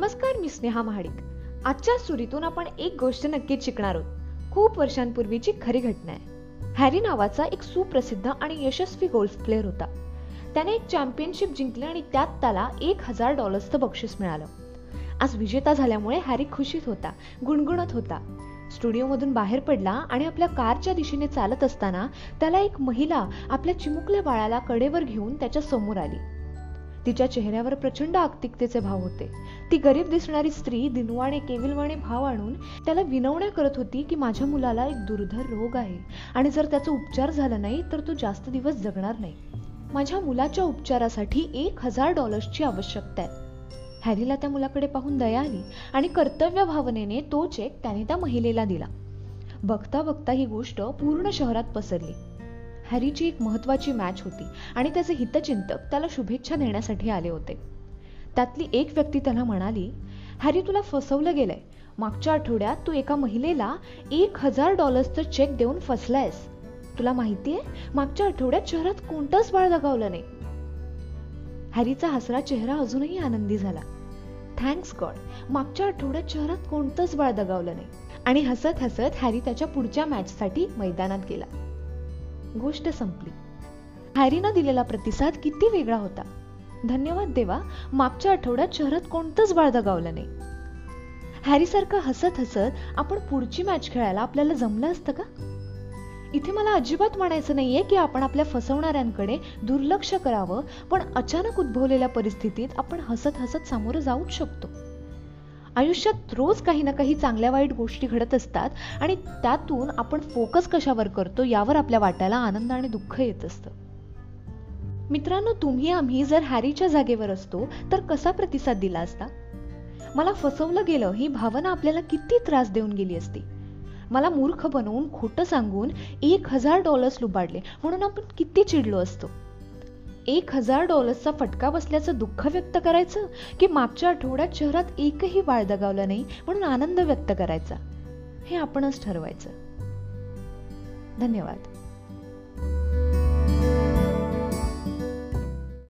नमस्कार मी स्नेहा महाडिक. आजच्या सुरीतून आपण एक गोष्ट नक्कीच शिकणार आहोत. खूप वर्षांपूर्वीची खरी घटना आहे. हॅरी नावाचा एक सुप्रसिद्ध आणि यशस्वी गोल्फ प्लेअर होता. त्याने एक चॅम्पियनशिप जिंकली आणि त्यात त्याला एक हजार डॉलर्सचं बक्षीस मिळालं. आज विजेता झाल्यामुळे हॅरी खुशीत होता गुणगुणत होता. स्टुडिओमधून बाहेर पडला आणि आपल्या कारच्या दिशेने चालत असताना त्याला एक महिला आपल्या चिमुकल्या बाळाला कडेवर घेऊन त्याच्यासमोर आली. तिच्या चेहऱ्यावर प्रचंड आक्तिकतेचे भाव होते. ती गरीब दिसणारी स्त्री दिनवाणे केविलवाणे भाव आणून त्याला विनवण्या करत होती की माझ्या मुलाला एक दुर्धर रोग आहे आणि जर त्याचा उपचार झाला नाही तर तो जास्त दिवस जगणार नाही. माझ्या मुलाच्या उपचारासाठी एक हजार डॉलर्सची आवश्यकता आहे. हॅरीला त्या मुलाकडे पाहून दया आली आणि कर्तव्य भावनेने तो चेक त्याने त्या महिलेला दिला. बघता बघता ही गोष्ट पूर्ण शहरात पसरली. हॅरीची एक महत्वाची मॅच होती आणि त्याचे हितचिंतक त्याला शुभेच्छा देण्यासाठी आले होते. त्यातली एक व्यक्ती त्याला म्हणाली हॅरी तुला फसवलं गेलंय. मागच्या आठवड्यात तू एका महिलेला एक हजार डॉलर्सचं चेक देऊन फसलायस. तुला माहितीये मागच्या आठवड्यात शहरात कोणतंच बाळ दगावलं नाही. हॅरीचा हसरा चेहरा अजूनही आनंदी झाला. थँक्स गॉड मागच्या आठवड्यात शहरात कोणतंच बाळ दगावलं नाही. आणि हसत हसत हॅरी त्याच्या पुढच्या मॅचसाठी मैदानात गेला. गोष्ट संपली. हॅरीनं दिलेला प्रतिसाद किती वेगळा होता. धन्यवाद देवा मागच्या आठवड्यात शहरात कोणतंच बाळ दगावलं नाही. हॅरी सारखं हसत हसत आपण पुढची मॅच खेळायला आपल्याला जमलं असतं का? इथे मला अजिबात म्हणायचं नाहीये की आपण आपल्या फसवणाऱ्यांकडे दुर्लक्ष करावं पण अचानक उद्भवलेल्या परिस्थितीत आपण हसत हसत सामोरं जाऊच शकतो. आयुष्यात रोज काही ना काही चांगल्या वाईट गोष्टी घडत असतात आणि त्यातून आपण फोकस कशावर करतो यावर आपल्या वाट्याला आनंद आणि दुःख येत असतं. मित्रांनो तुम्ही आम्ही जर हॅरीच्या जागेवर असतो तर कसा प्रतिसाद दिला असता? मला फसवलं गेलं ही भावना आपल्याला किती त्रास देऊन गेली असती. मला मूर्ख बनवून खोटं सांगून एक हजार डॉलर्स लुबाडले म्हणून आपण किती चिडलो असतो. एक हजार डॉलर्सचा फटका बसल्याचं दुःख व्यक्त करायचं की मागच्या आठवड्यात शहरात एकही बाळ दगावला नाही म्हणून आनंद व्यक्त करायचा? हे आपणच ठरवायचं. धन्यवाद.